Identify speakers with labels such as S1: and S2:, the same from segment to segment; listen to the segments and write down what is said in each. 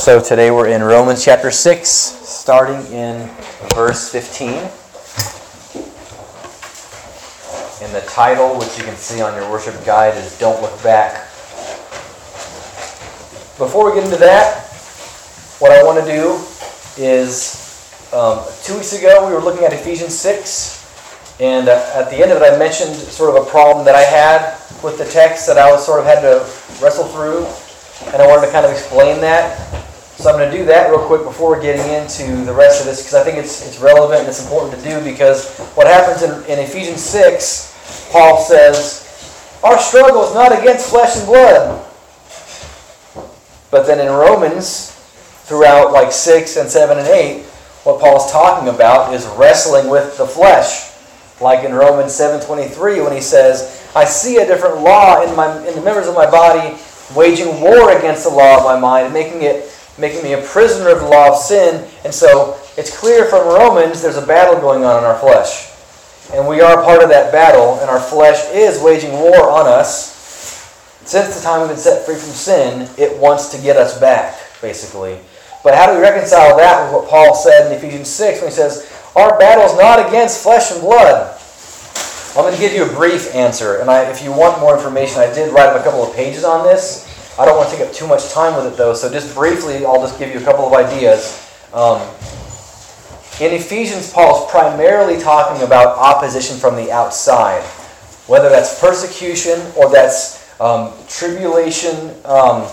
S1: So today we're in Romans chapter 6, starting in verse 15. And the title, which you can see on your worship guide, is Don't Look Back. Before we get into that, what I want to do is um, two weeks ago we were looking at Ephesians 6, and uh, at the end of it I mentioned sort of a problem that I had with the text that I was sort of had to wrestle through, and I wanted to kind of explain that. So I'm going to do that real quick before getting into the rest of this because I think it's, it's relevant and it's important to do because what happens in, in Ephesians 6, Paul says, Our struggle is not against flesh and blood. But then in Romans, throughout like 6 and 7 and 8, what Paul's talking about is wrestling with the flesh. Like in Romans 7.23 when he says, I see a different law in, my, in the members of my body waging war against the law of my mind and making it making me a prisoner of the law of sin. And so it's clear from Romans there's a battle going on in our flesh. And we are part of that battle, and our flesh is waging war on us. Since the time we've been set free from sin, it wants to get us back, basically. But how do we reconcile that with what Paul said in Ephesians 6 when he says, Our battle is not against flesh and blood? I'm going to give you a brief answer, and I, if you want more information, I did write up a couple of pages on this. I don't want to take up too much time with it though, so just briefly, I'll just give you a couple of ideas. Um, in Ephesians, Paul is primarily talking about opposition from the outside, whether that's persecution or that's um, tribulation, um,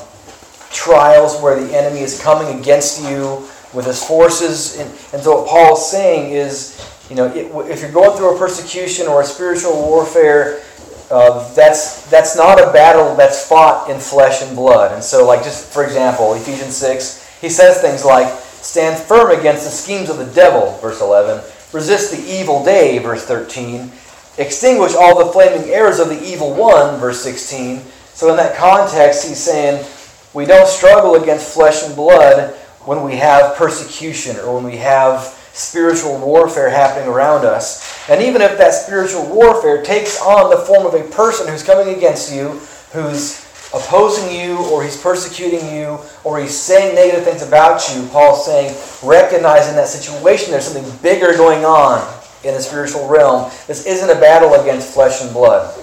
S1: trials where the enemy is coming against you with his forces. And, and so, what Paul's saying is, you know, it, if you're going through a persecution or a spiritual warfare, uh, that's that's not a battle that's fought in flesh and blood. And so, like just for example, Ephesians six, he says things like, "Stand firm against the schemes of the devil," verse eleven. Resist the evil day, verse thirteen. Extinguish all the flaming arrows of the evil one, verse sixteen. So in that context, he's saying we don't struggle against flesh and blood when we have persecution or when we have spiritual warfare happening around us. And even if that spiritual warfare takes on the form of a person who's coming against you, who's opposing you, or he's persecuting you, or he's saying negative things about you, Paul's saying, recognize in that situation there's something bigger going on in the spiritual realm. This isn't a battle against flesh and blood.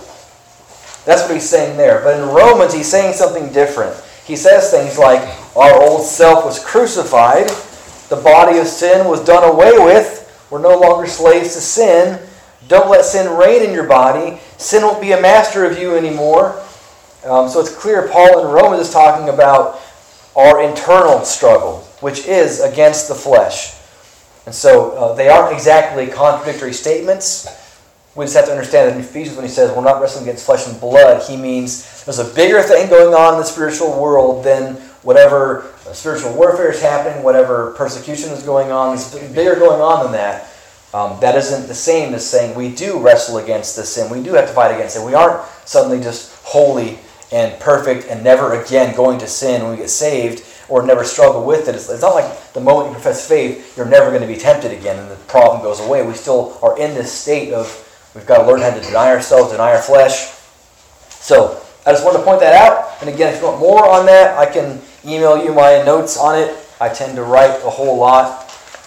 S1: That's what he's saying there. But in Romans, he's saying something different. He says things like, Our old self was crucified the body of sin was done away with. We're no longer slaves to sin. Don't let sin reign in your body. Sin won't be a master of you anymore. Um, so it's clear Paul in Romans is talking about our internal struggle, which is against the flesh. And so uh, they aren't exactly contradictory statements. We just have to understand that in Ephesians, when he says we're not wrestling against flesh and blood, he means there's a bigger thing going on in the spiritual world than whatever spiritual warfare is happening, whatever persecution is going on, is bigger going on than that. Um, that isn't the same as saying we do wrestle against the sin. We do have to fight against it. We aren't suddenly just holy and perfect and never again going to sin when we get saved or never struggle with it. It's, it's not like the moment you profess faith, you're never going to be tempted again and the problem goes away. We still are in this state of we've got to learn how to deny ourselves, deny our flesh. So I just wanted to point that out. And again, if you want more on that, I can email you my notes on it. I tend to write a whole lot.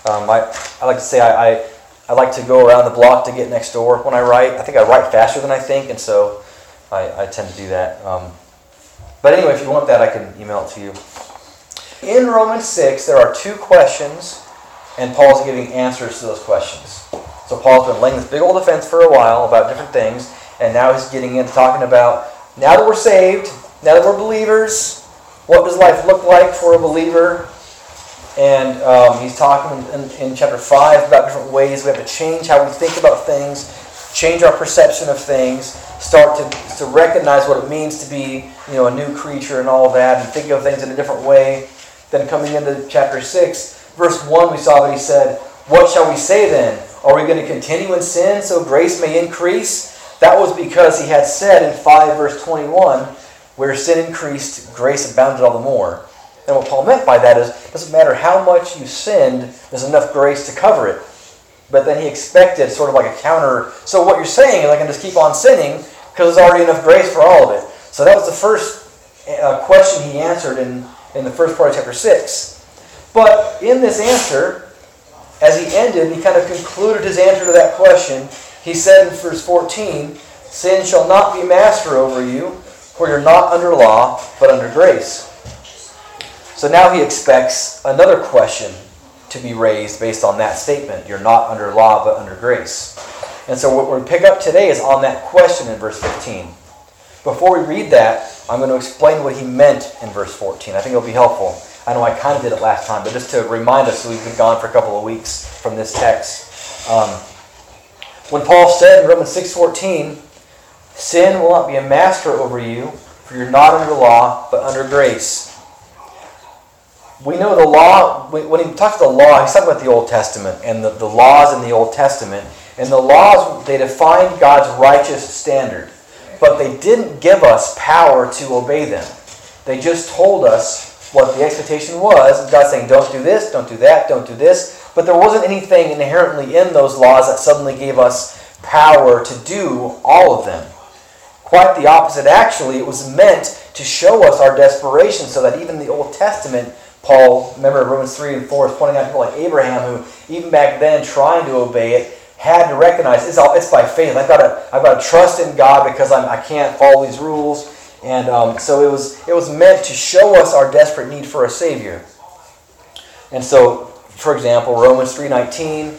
S1: Um, I, I like to say I, I, I, like to go around the block to get next door when I write. I think I write faster than I think, and so I, I tend to do that. Um, but anyway, if you want that, I can email it to you. In Romans 6, there are two questions, and Paul's giving answers to those questions. So Paul's been laying this big old defense for a while about different things, and now he's getting into talking about now that we're saved, now that we're believers, what does life look like for a believer? And um, he's talking in, in, chapter 5 about different ways we have to change how we think about things, change our perception of things, start to, to recognize what it means to be you know, a new creature and all that, and think of things in a different way. Then coming into chapter 6, verse 1, we saw that he said, What shall we say then? Are we going to continue in sin so grace may increase? That was because he had said in 5 verse 21, where sin increased, grace abounded all the more. And what Paul meant by that is, it doesn't matter how much you sinned, there's enough grace to cover it. But then he expected sort of like a counter. So what you're saying is I can just keep on sinning because there's already enough grace for all of it. So that was the first uh, question he answered in, in the first part of chapter 6. But in this answer, as he ended, he kind of concluded his answer to that question. He said in verse 14, Sin shall not be master over you, for you're not under law, but under grace. So now he expects another question to be raised based on that statement. You're not under law, but under grace. And so what to pick up today is on that question in verse 15. Before we read that, I'm going to explain what he meant in verse 14. I think it'll be helpful. I know I kind of did it last time, but just to remind us, so we've been gone for a couple of weeks from this text. Um, when Paul said in Romans 6.14, Sin will not be a master over you, for you're not under law, but under grace we know the law, when he talks about the law, he's talking about the Old Testament and the, the laws in the Old Testament. And the laws, they define God's righteous standard. But they didn't give us power to obey them. They just told us what the expectation was. God saying, don't do this, don't do that, don't do this. But there wasn't anything inherently in those laws that suddenly gave us power to do all of them. Quite the opposite, actually. It was meant to show us our desperation so that even the Old Testament Paul, remember Romans 3 and 4 is pointing out people like Abraham who, even back then, trying to obey it, had to recognize it's, all, it's by faith. I've got to, I've got to trust in God because I'm, I can not follow these rules. And um, so it was, it was meant to show us our desperate need for a Savior. And so, for example, Romans 3.19,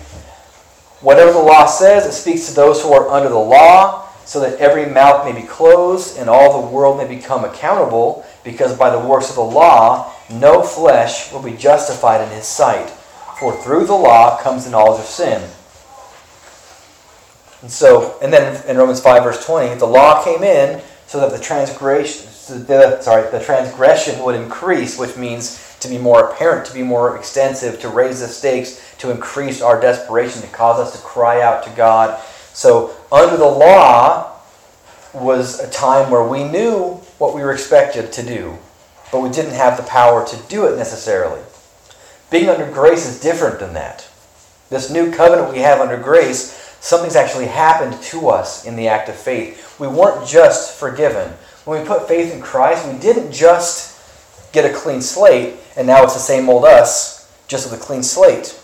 S1: whatever the law says, it speaks to those who are under the law, so that every mouth may be closed and all the world may become accountable, because by the works of the law, no flesh will be justified in his sight. For through the law comes the knowledge of sin. And so, and then in Romans 5, verse 20, the law came in so that the transgression, the, sorry, the transgression would increase, which means to be more apparent, to be more extensive, to raise the stakes, to increase our desperation, to cause us to cry out to God. So, under the law was a time where we knew what we were expected to do but we didn't have the power to do it necessarily. Being under grace is different than that. This new covenant we have under grace, something's actually happened to us in the act of faith. We weren't just forgiven. When we put faith in Christ, we didn't just get a clean slate and now it's the same old us, just with a clean slate.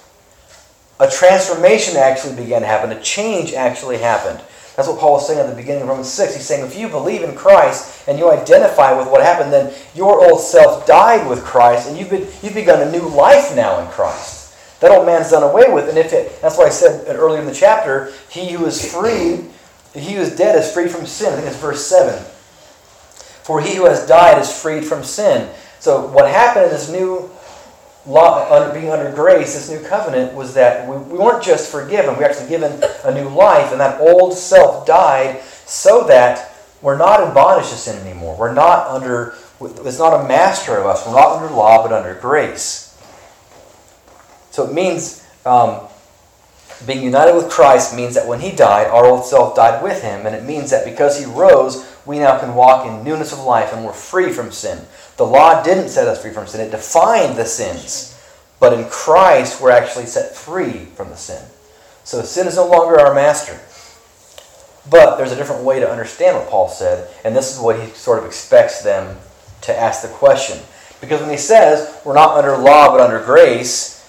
S1: A transformation actually began to happen, a change actually happened. That's what Paul was saying at the beginning of Romans 6. He's saying if you believe in Christ and you identify with what happened, then your old self died with Christ and you've, been, you've begun a new life now in Christ. That old man's done away with. And if it, that's why I said earlier in the chapter, he who is free, he who is dead is free from sin. I think it's verse 7. For he who has died is freed from sin. So what happened in this new law, under, being under grace, this new covenant, was that we, we weren't just forgiven, we were actually given a new life, and that old self died so that we're not in bondage to sin anymore. We're not under, it's not a master of us. We're not under law, but under grace. So it means um, being united with Christ means that when he died, our old self died with him, and it means that because he rose, we now can walk in newness of life and we're free from sin. The law didn't set us free from sin, it defined the sins. But in Christ, we're actually set free from the sin. So sin is no longer our master. But there's a different way to understand what Paul said, and this is what he sort of expects them to ask the question. Because when he says we're not under law but under grace,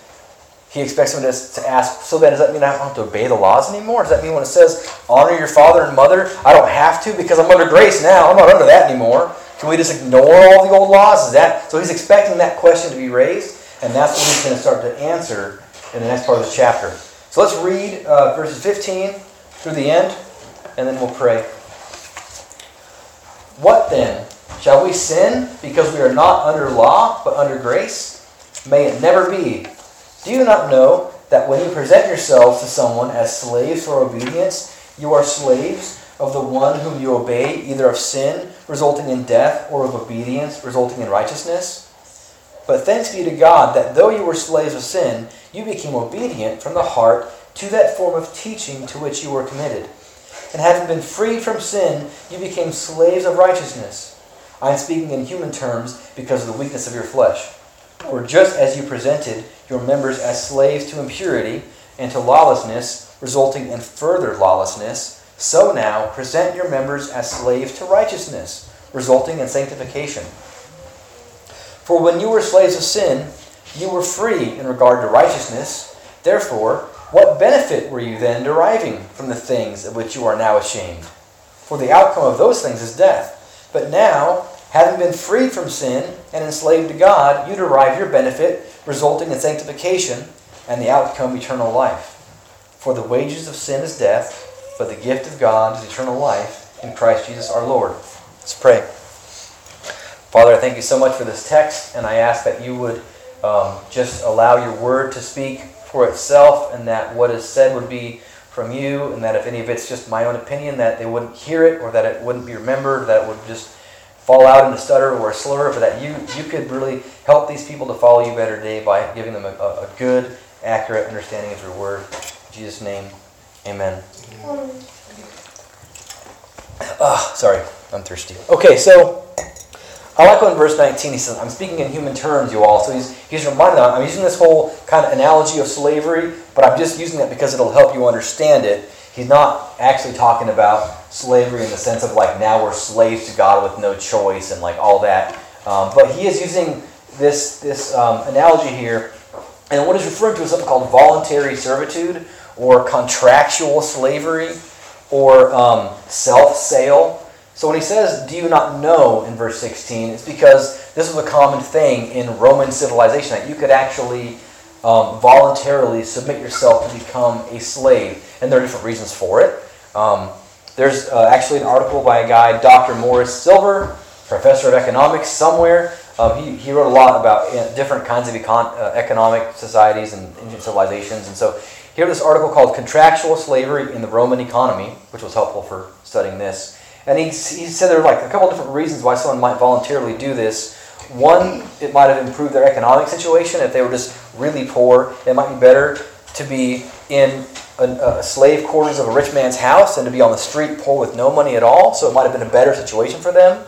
S1: he expects them to, to ask, so then does that mean I don't have to obey the laws anymore? Does that mean when it says honor your father and mother, I don't have to because I'm under grace now? I'm not under that anymore. Can we just ignore all the old laws? Is that so? He's expecting that question to be raised, and that's what he's going to start to answer in the next part of the chapter. So let's read uh, verses 15 through the end, and then we'll pray. What then? Shall we sin because we are not under law, but under grace? May it never be. Do you not know that when you present yourselves to someone as slaves for obedience, you are slaves of the one whom you obey, either of sin, resulting in death, or of obedience, resulting in righteousness? But thanks be to God that though you were slaves of sin, you became obedient from the heart to that form of teaching to which you were committed. And having been freed from sin, you became slaves of righteousness. I am speaking in human terms because of the weakness of your flesh. For just as you presented your members as slaves to impurity and to lawlessness, resulting in further lawlessness, so now present your members as slaves to righteousness, resulting in sanctification. For when you were slaves of sin, you were free in regard to righteousness. Therefore, what benefit were you then deriving from the things of which you are now ashamed? For the outcome of those things is death. But now, having been freed from sin and enslaved to God, you derive your benefit, resulting in sanctification, and the outcome eternal life. For the wages of sin is death, but the gift of God is eternal life in Christ Jesus our Lord. Let's pray. Father, I thank you so much for this text, and I ask that you would um, just allow your word to speak for itself, and that what is said would be from you, and that if any of it's just my own opinion, that they wouldn't hear it, or that it wouldn't be remembered, that it would just fall out in a stutter or a slur, but that you, you could really help these people to follow you better today by giving them a, a good, accurate understanding of your word. Jesus' name, amen. Ah, sorry, I'm thirsty. Okay, so I like when verse 19 he says, I'm speaking in human terms, you all. So he's, he's reminding them, I'm using this whole kind of analogy of slavery, but I'm just using it because it'll help you understand it. He's not actually talking about slavery in the sense of like now we're slaves to God with no choice and like all that. Um, but he is using this, this um, analogy here, and what he's referring to is something called voluntary servitude or contractual slavery or um, self sale. So when he says, Do you not know in verse 16, it's because this was a common thing in Roman civilization that you could actually um, voluntarily submit yourself to become a slave. And there are different reasons for it. Um, there's uh, actually an article by a guy, Dr. Morris Silver, professor of economics somewhere. Um, he, he wrote a lot about uh, different kinds of econ- uh, economic societies and ancient civilizations. And so here, this article called Contractual Slavery in the Roman Economy, which was helpful for studying this. And he, he said there are like a couple different reasons why someone might voluntarily do this. One, it might have improved their economic situation. If they were just really poor, it might be better to be in a, a slave quarters of a rich man's house than to be on the street poor with no money at all. So it might have been a better situation for them.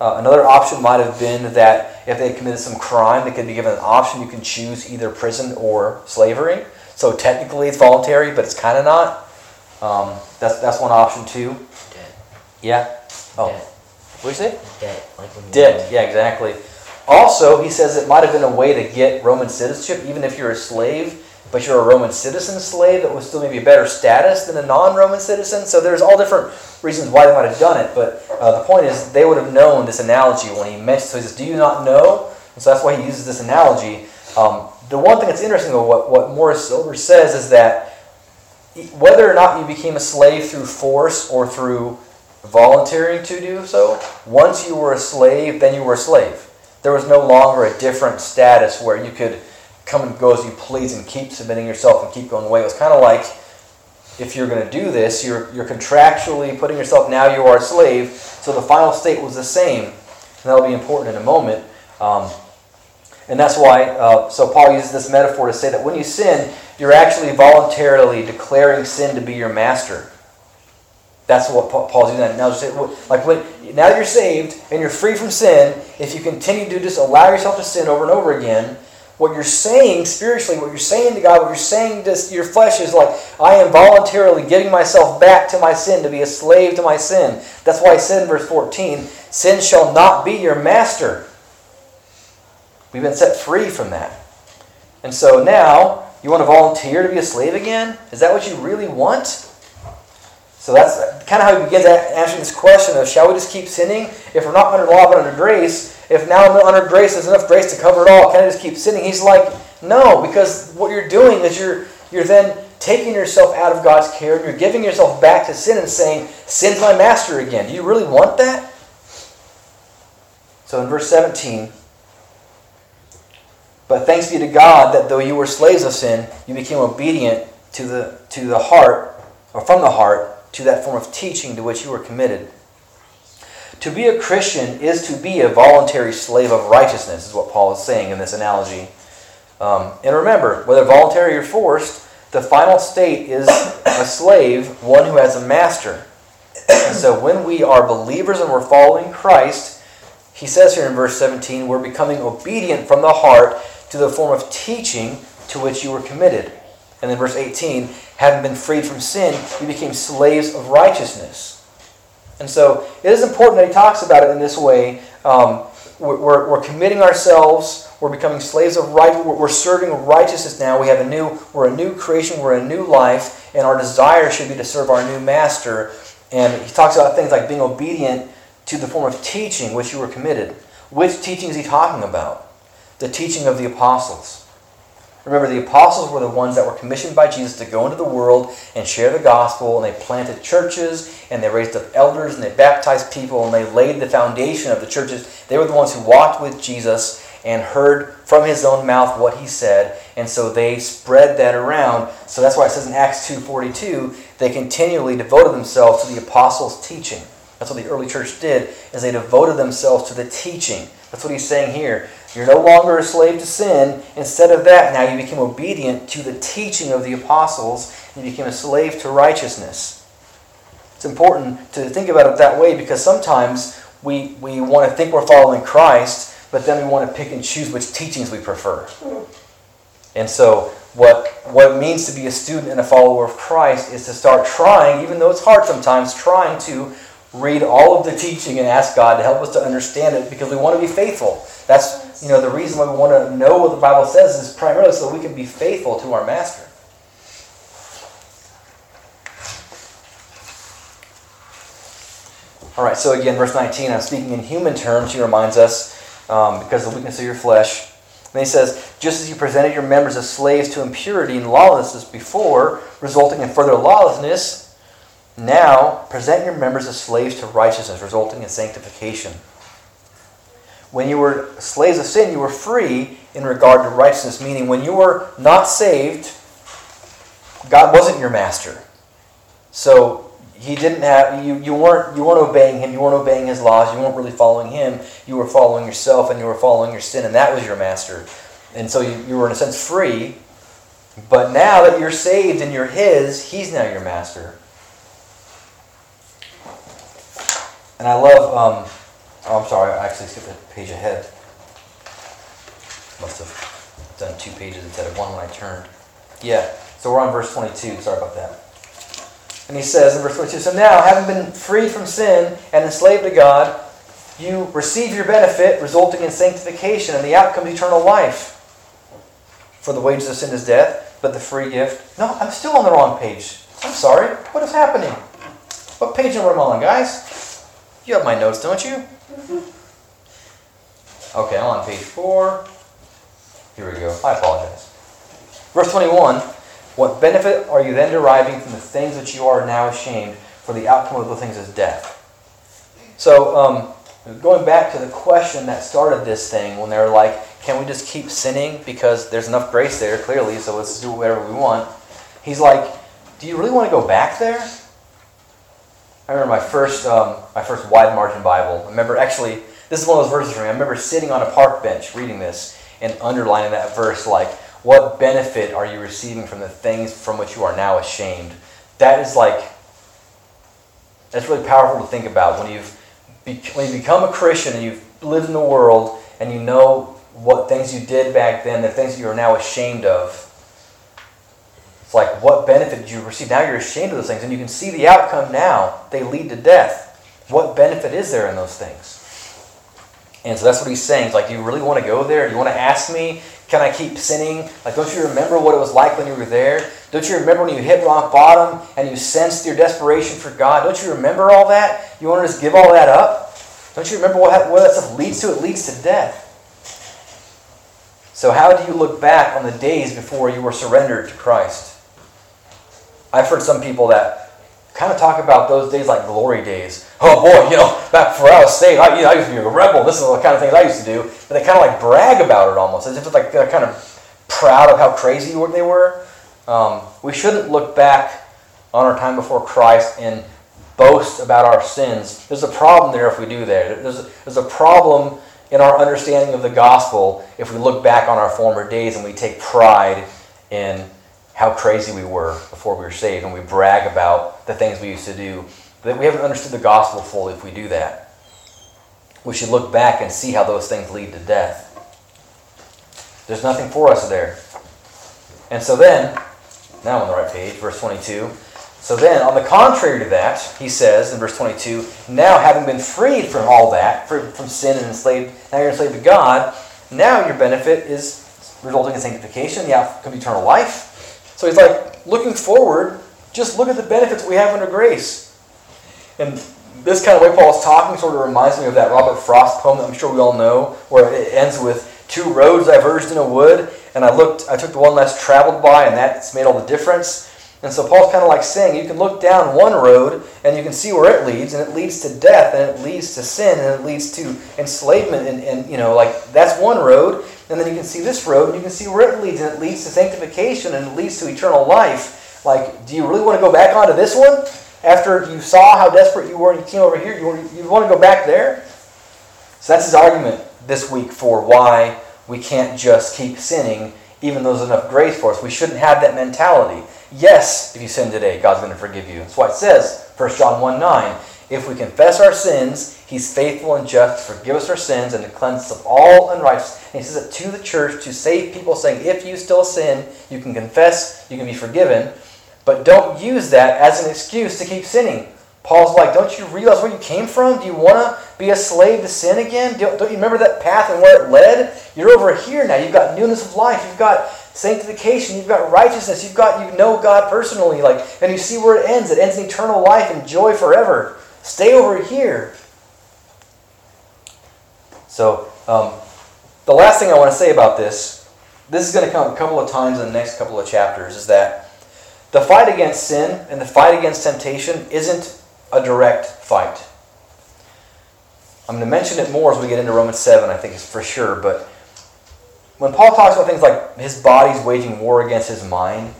S1: Uh, another option might have been that if they had committed some crime, they could be given an option. You can choose either prison or slavery. So technically it's voluntary, but it's kind of not. Um, that's, that's one option too.
S2: Debt.
S1: Yeah? Oh.
S2: Debt.
S1: What did you say?
S2: Debt. Like
S1: Debt. Yeah, exactly. Also, he says it might have been a way to get Roman citizenship, even if you're a slave, but you're a Roman citizen slave, that was still maybe a better status than a non Roman citizen. So there's all different reasons why they might have done it, but uh, the point is they would have known this analogy when he mentioned So he says, Do you not know? And so that's why he uses this analogy. Um, the one thing that's interesting about what, what Morris Silver says is that whether or not you became a slave through force or through volunteering to do so, once you were a slave, then you were a slave. There was no longer a different status where you could come and go as you please and keep submitting yourself and keep going away. It was kind of like if you're going to do this, you're, you're contractually putting yourself, now you are a slave. So the final state was the same. And that'll be important in a moment. Um, and that's why, uh, so Paul uses this metaphor to say that when you sin, you're actually voluntarily declaring sin to be your master. That's what Paul's doing. Now, like when now you're saved and you're free from sin, if you continue to just allow yourself to sin over and over again, what you're saying spiritually, what you're saying to God, what you're saying to your flesh is like, I am voluntarily giving myself back to my sin to be a slave to my sin. That's why I said in verse 14, sin shall not be your master. We've been set free from that. And so now, you want to volunteer to be a slave again? Is that what you really want? So that's kind of how he begins answering this question of shall we just keep sinning if we're not under law but under grace? If now under grace there's enough grace to cover it all, can I just keep sinning? He's like, no, because what you're doing is you're you're then taking yourself out of God's care and you're giving yourself back to sin and saying, Sin's my master again. Do you really want that? So in verse 17, but thanks be to God that though you were slaves of sin, you became obedient to the, to the heart, or from the heart, to that form of teaching to which you were committed. To be a Christian is to be a voluntary slave of righteousness, is what Paul is saying in this analogy. Um, and remember, whether voluntary or forced, the final state is a slave, one who has a master. And so when we are believers and we're following Christ, he says here in verse 17, we're becoming obedient from the heart to the form of teaching to which you were committed. And then verse 18, having been freed from sin, you became slaves of righteousness. And so it is important that he talks about it in this way. Um, we're, we're, committing ourselves. We're becoming slaves of right. We're serving righteousness now. We have a new. We're a new creation. We're a new life, and our desire should be to serve our new master. And he talks about things like being obedient to the form of teaching which you were committed. Which teaching is he talking about? The teaching of the apostles. Remember, the apostles were the ones that were commissioned by Jesus to go into the world and share the gospel, and they planted churches, and they raised up elders, and they baptized people, and they laid the foundation of the churches. They were the ones who walked with Jesus and heard from his own mouth what he said, and so they spread that around. So that's why it says in Acts 2.42, they continually devoted themselves to the apostles' teaching. That's what the early church did, is they devoted themselves to the teaching. That's what he's saying here. You're no longer a slave to sin. Instead of that, now you became obedient to the teaching of the apostles and you became a slave to righteousness. It's important to think about it that way because sometimes we, we want to think we're following Christ, but then we want to pick and choose which teachings we prefer. And so, what, what it means to be a student and a follower of Christ is to start trying, even though it's hard sometimes, trying to read all of the teaching and ask God to help us to understand it because we want to be faithful. That's you know the reason why we want to know what the Bible says is primarily so we can be faithful to our master. All right, so again, verse 19, I'm speaking in human terms, he reminds us, um, because of the weakness of your flesh. And he says, just as you presented your members as slaves to impurity and lawlessness before, resulting in further lawlessness, now present your members as slaves to righteousness, resulting in sanctification. When you were slaves of sin, you were free in regard to righteousness, meaning when you were not saved, God wasn't your master. So he didn't have you, you weren't you weren't obeying him, you weren't obeying his laws, you weren't really following him, you were following yourself and you were following your sin, and that was your master. And so you, you were in a sense free. But now that you're saved and you're his, he's now your master. And I love um, Oh, I'm sorry, I actually skipped a page ahead. Must have done two pages instead of one when I turned. Yeah, so we're on verse 22. Sorry about that. And he says in verse 22 So now, having been freed from sin and enslaved to God, you receive your benefit, resulting in sanctification, and the outcome is eternal life. For the wages of sin is death, but the free gift. No, I'm still on the wrong page. I'm sorry. What is happening? What page am I on, guys? You have my notes, don't you? Okay, I'm on page 4. Here we go. I apologize. Verse 21 What benefit are you then deriving from the things that you are now ashamed, for the outcome of the things is death? So, um, going back to the question that started this thing, when they were like, can we just keep sinning because there's enough grace there, clearly, so let's do whatever we want. He's like, do you really want to go back there? I remember my first, um, my first wide margin Bible. I remember actually, this is one of those verses for me. I remember sitting on a park bench reading this and underlining that verse like, what benefit are you receiving from the things from which you are now ashamed? That is like, that's really powerful to think about when you've when you become a Christian and you've lived in the world and you know what things you did back then, the things you are now ashamed of it's like, what benefit did you receive? Now you're ashamed of those things, and you can see the outcome now. They lead to death. What benefit is there in those things? And so that's what he's saying. It's like, do you really want to go there? Do you want to ask me, can I keep sinning? Like, don't you remember what it was like when you were there? Don't you remember when you hit rock bottom and you sensed your desperation for God? Don't you remember all that? You want to just give all that up? Don't you remember what, what that stuff leads to? It leads to death. So, how do you look back on the days before you were surrendered to Christ? I've heard some people that kind of talk about those days like glory days. Oh boy, you know, back before I was saved, I, you know, I used to be a rebel. This is the kind of things I used to do. But they kind of like brag about it almost, as if it's like they're kind of proud of how crazy they were. Um, we shouldn't look back on our time before Christ and boast about our sins. There's a problem there if we do that. There's there's a problem in our understanding of the gospel if we look back on our former days and we take pride in how crazy we were before we were saved and we brag about the things we used to do. that we haven't understood the gospel fully if we do that. We should look back and see how those things lead to death. There's nothing for us there. And so then, now I'm on the right page, verse 22. So then, on the contrary to that, he says in verse 22 now having been freed from all that, from sin and enslaved, now you're enslaved to God, now your benefit is resulting in sanctification, the outcome of eternal life. So he's like, looking forward, just look at the benefits we have under grace. And this kind of way Paul's talking sort of reminds me of that Robert Frost poem that I'm sure we all know, where it ends with two roads diverged in a wood, and I looked, I took the one less traveled by, and that's made all the difference. And so Paul's kind of like saying you can look down one road and you can see where it leads, and it leads to death, and it leads to sin, and it leads to enslavement, and, and you know, like that's one road. And then you can see this road, and you can see where it leads, and it leads to sanctification, and it leads to eternal life. Like, do you really want to go back onto this one? After you saw how desperate you were and you came over here, you want, you want to go back there? So that's his argument this week for why we can't just keep sinning, even though there's enough grace for us. We shouldn't have that mentality. Yes, if you sin today, God's going to forgive you. That's why it says, 1 John 1 9, if we confess our sins, He's faithful and just to forgive us our sins and to cleanse us of all unrighteousness. And He says it to the church to save people, saying, if you still sin, you can confess, you can be forgiven, but don't use that as an excuse to keep sinning. Paul's like, don't you realize where you came from? Do you want to be a slave to sin again? Don't you remember that path and where it led? You're over here now. You've got newness of life. You've got sanctification. You've got righteousness. You've got you know God personally, like, and you see where it ends. It ends in eternal life and joy forever. Stay over here. So, um, the last thing I want to say about this, this is going to come a couple of times in the next couple of chapters, is that the fight against sin and the fight against temptation isn't a direct fight. I'm going to mention it more as we get into Romans 7, I think it's for sure, but when Paul talks about things like his body's waging war against his mind,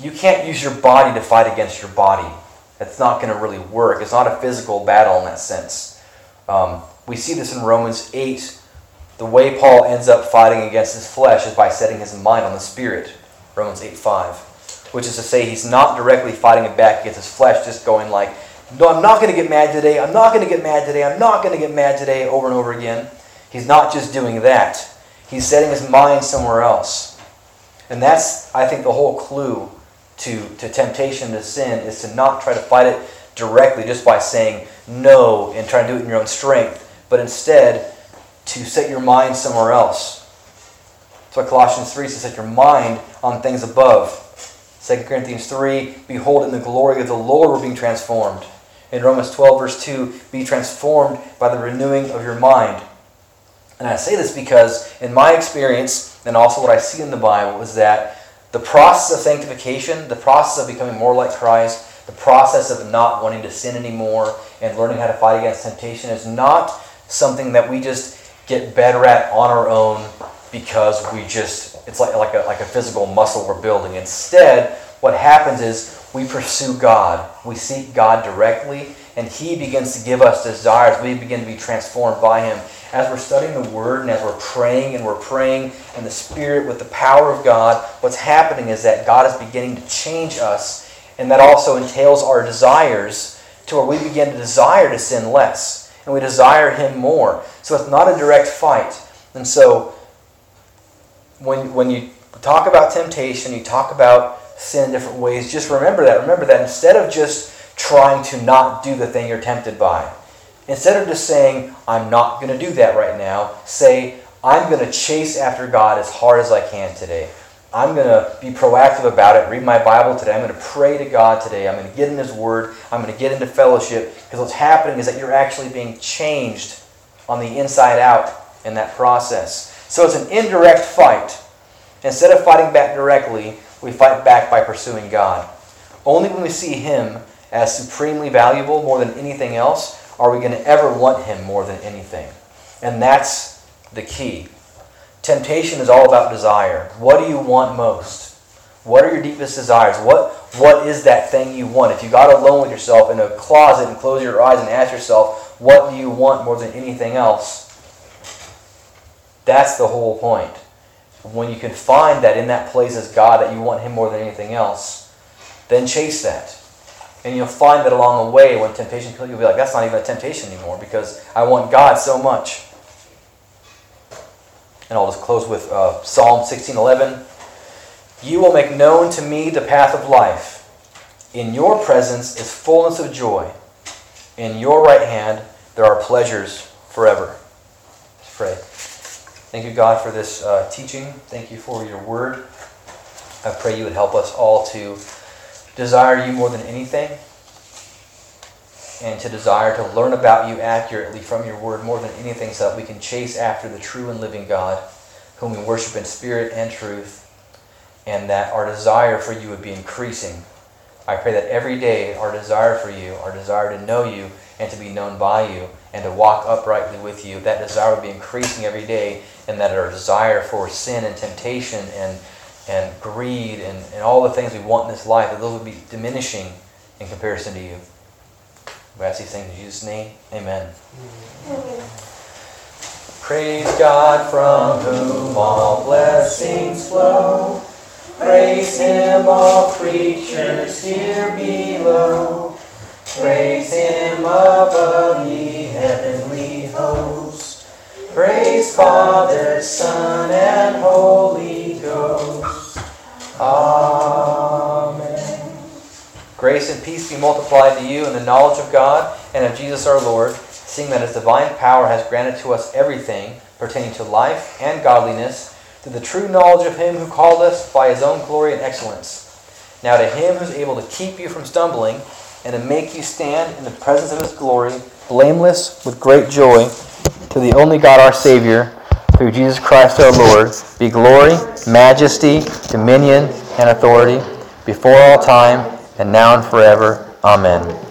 S1: you can't use your body to fight against your body. It's not going to really work. It's not a physical battle in that sense. Um, we see this in Romans 8. The way Paul ends up fighting against his flesh is by setting his mind on the Spirit. Romans 8 5. Which is to say, he's not directly fighting it back against his flesh, just going like, no, I'm not going to get mad today. I'm not going to get mad today. I'm not going to get mad today over and over again. He's not just doing that. He's setting his mind somewhere else. And that's, I think, the whole clue to, to temptation to sin is to not try to fight it directly just by saying no and trying to do it in your own strength, but instead to set your mind somewhere else. That's what Colossians 3 says set your mind on things above. 2 Corinthians 3 Behold, in the glory of the Lord we're being transformed. In Romans 12, verse 2, be transformed by the renewing of your mind. And I say this because, in my experience, and also what I see in the Bible, is that the process of sanctification, the process of becoming more like Christ, the process of not wanting to sin anymore and learning how to fight against temptation is not something that we just get better at on our own because we just, it's like, like, a, like a physical muscle we're building. Instead, what happens is we pursue God. We seek God directly, and He begins to give us desires. We begin to be transformed by Him. As we're studying the Word and as we're praying and we're praying in the Spirit with the power of God, what's happening is that God is beginning to change us, and that also entails our desires to where we begin to desire to sin less, and we desire Him more. So it's not a direct fight. And so when, when you talk about temptation, you talk about sin in different ways, just remember that. Remember that instead of just trying to not do the thing you're tempted by, instead of just saying, I'm not going to do that right now, say, I'm going to chase after God as hard as I can today. I'm going to be proactive about it, read my Bible today. I'm going to pray to God today. I'm going to get in His Word. I'm going to get into fellowship. Because what's happening is that you're actually being changed on the inside out in that process. So it's an indirect fight. Instead of fighting back directly, we fight back by pursuing God. Only when we see Him as supremely valuable more than anything else are we going to ever want Him more than anything. And that's the key. Temptation is all about desire. What do you want most? What are your deepest desires? What, what is that thing you want? If you got alone with yourself in a closet and close your eyes and ask yourself, what do you want more than anything else? That's the whole point when you can find that in that place as God, that you want Him more than anything else, then chase that. And you'll find that along the way, when temptation comes, you'll be like, that's not even a temptation anymore because I want God so much. And I'll just close with uh, Psalm 16:11. You will make known to me the path of life. In your presence is fullness of joy. In your right hand there are pleasures forever. Let's pray. Thank you, God, for this uh, teaching. Thank you for your word. I pray you would help us all to desire you more than anything and to desire to learn about you accurately from your word more than anything so that we can chase after the true and living God whom we worship in spirit and truth and that our desire for you would be increasing. I pray that every day our desire for you, our desire to know you and to be known by you and to walk uprightly with you, that desire would be increasing every day and that our desire for sin and temptation and and greed and, and all the things we want in this life, that those will be diminishing in comparison to you. We ask these things in Jesus' name. Amen. Amen. Praise God from whom all blessings flow. Praise Him, all creatures here below. Praise Him above ye heavenly hosts. Praise Father, Son, and Holy Ghost. Amen. Grace and peace be multiplied to you in the knowledge of God and of Jesus our Lord, seeing that His divine power has granted to us everything pertaining to life and godliness through the true knowledge of Him who called us by His own glory and excellence. Now to Him who is able to keep you from stumbling and to make you stand in the presence of His glory, blameless with great joy, to the only God our Savior, through Jesus Christ our Lord, be glory, majesty, dominion, and authority before all time, and now and forever. Amen.